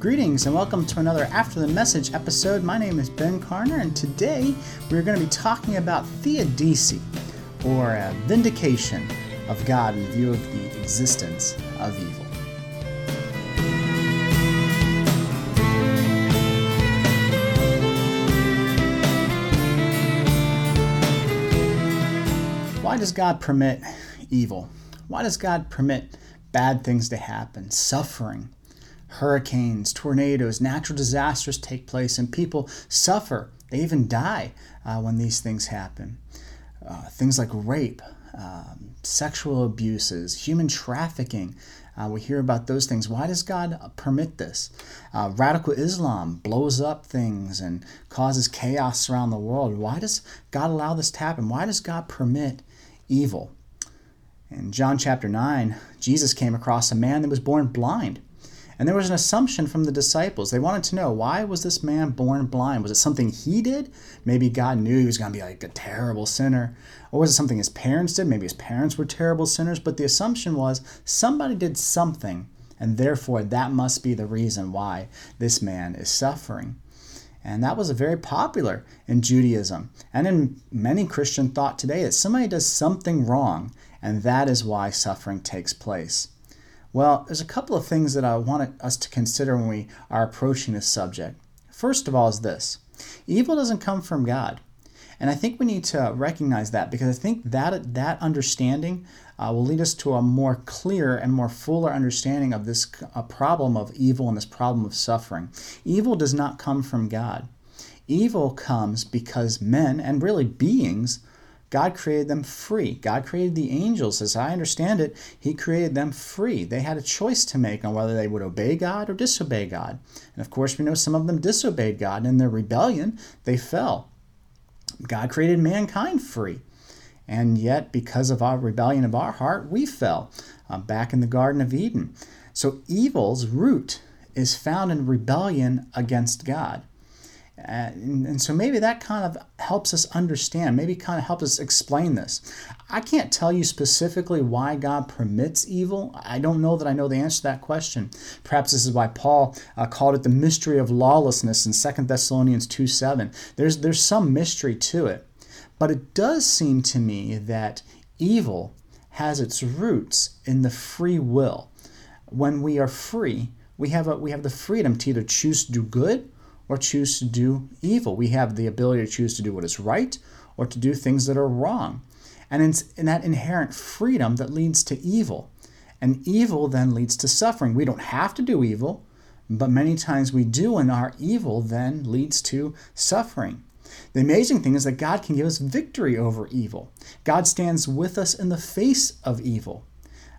Greetings and welcome to another After the Message episode. My name is Ben Carner, and today we're going to be talking about theodicy, or a vindication of God in view of the existence of evil. Why does God permit evil? Why does God permit bad things to happen, suffering? Hurricanes, tornadoes, natural disasters take place, and people suffer. They even die uh, when these things happen. Uh, things like rape, um, sexual abuses, human trafficking. Uh, we hear about those things. Why does God permit this? Uh, radical Islam blows up things and causes chaos around the world. Why does God allow this to happen? Why does God permit evil? In John chapter 9, Jesus came across a man that was born blind. And there was an assumption from the disciples. They wanted to know why was this man born blind? Was it something he did? Maybe God knew he was going to be like a terrible sinner. Or was it something his parents did? Maybe his parents were terrible sinners. But the assumption was somebody did something, and therefore that must be the reason why this man is suffering. And that was a very popular in Judaism and in many Christian thought today that somebody does something wrong, and that is why suffering takes place. Well, there's a couple of things that I want us to consider when we are approaching this subject. First of all, is this evil doesn't come from God. And I think we need to recognize that because I think that that understanding uh, will lead us to a more clear and more fuller understanding of this problem of evil and this problem of suffering. Evil does not come from God. Evil comes because men and really beings God created them free. God created the angels, as I understand it, He created them free. They had a choice to make on whether they would obey God or disobey God. And of course, we know some of them disobeyed God, and in their rebellion, they fell. God created mankind free. And yet, because of our rebellion of our heart, we fell uh, back in the Garden of Eden. So, evil's root is found in rebellion against God. And, and, so maybe that kind of helps us understand, maybe kind of helps us explain this. I can't tell you specifically why God permits evil. I don't know that I know the answer to that question. Perhaps this is why Paul uh, called it the mystery of lawlessness in 2 Thessalonians 2 7. There's, there's some mystery to it. But it does seem to me that evil has its roots in the free will. When we are free, we have, a, we have the freedom to either choose to do good or choose to do evil. We have the ability to choose to do what is right or to do things that are wrong. And it's in that inherent freedom that leads to evil. And evil then leads to suffering. We don't have to do evil, but many times we do, and our evil then leads to suffering. The amazing thing is that God can give us victory over evil. God stands with us in the face of evil.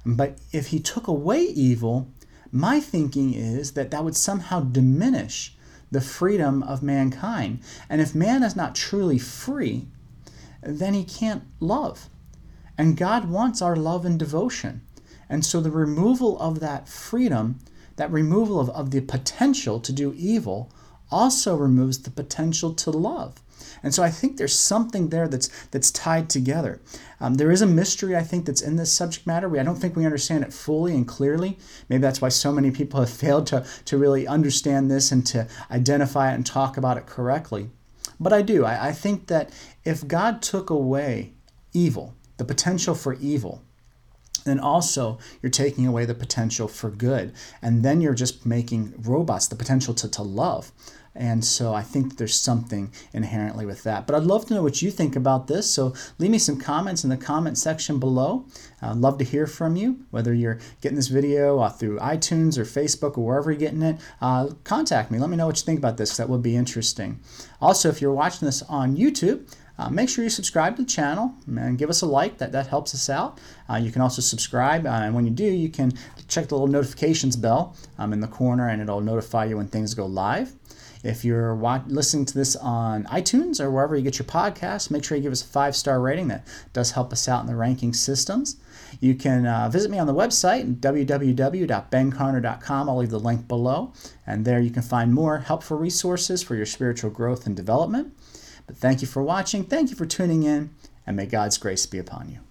But if He took away evil, my thinking is that that would somehow diminish the freedom of mankind. And if man is not truly free, then he can't love. And God wants our love and devotion. And so the removal of that freedom, that removal of, of the potential to do evil, also removes the potential to love. And so I think there's something there that's that's tied together. Um, there is a mystery I think that's in this subject matter. We, I don't think we understand it fully and clearly. Maybe that's why so many people have failed to to really understand this and to identify it and talk about it correctly. But I do. I, I think that if God took away evil, the potential for evil, then also you're taking away the potential for good. And then you're just making robots the potential to, to love. And so I think there's something inherently with that. But I'd love to know what you think about this. So leave me some comments in the comment section below. I'd love to hear from you, whether you're getting this video uh, through iTunes or Facebook or wherever you're getting it. Uh, contact me. Let me know what you think about this. That would be interesting. Also, if you're watching this on YouTube, uh, make sure you subscribe to the channel and give us a like. That, that helps us out. Uh, you can also subscribe, uh, and when you do, you can check the little notifications bell um, in the corner, and it'll notify you when things go live. If you're watch- listening to this on iTunes or wherever you get your podcasts, make sure you give us a five star rating. That does help us out in the ranking systems. You can uh, visit me on the website, www.bencarner.com. I'll leave the link below. And there you can find more helpful resources for your spiritual growth and development. But thank you for watching. Thank you for tuning in. And may God's grace be upon you.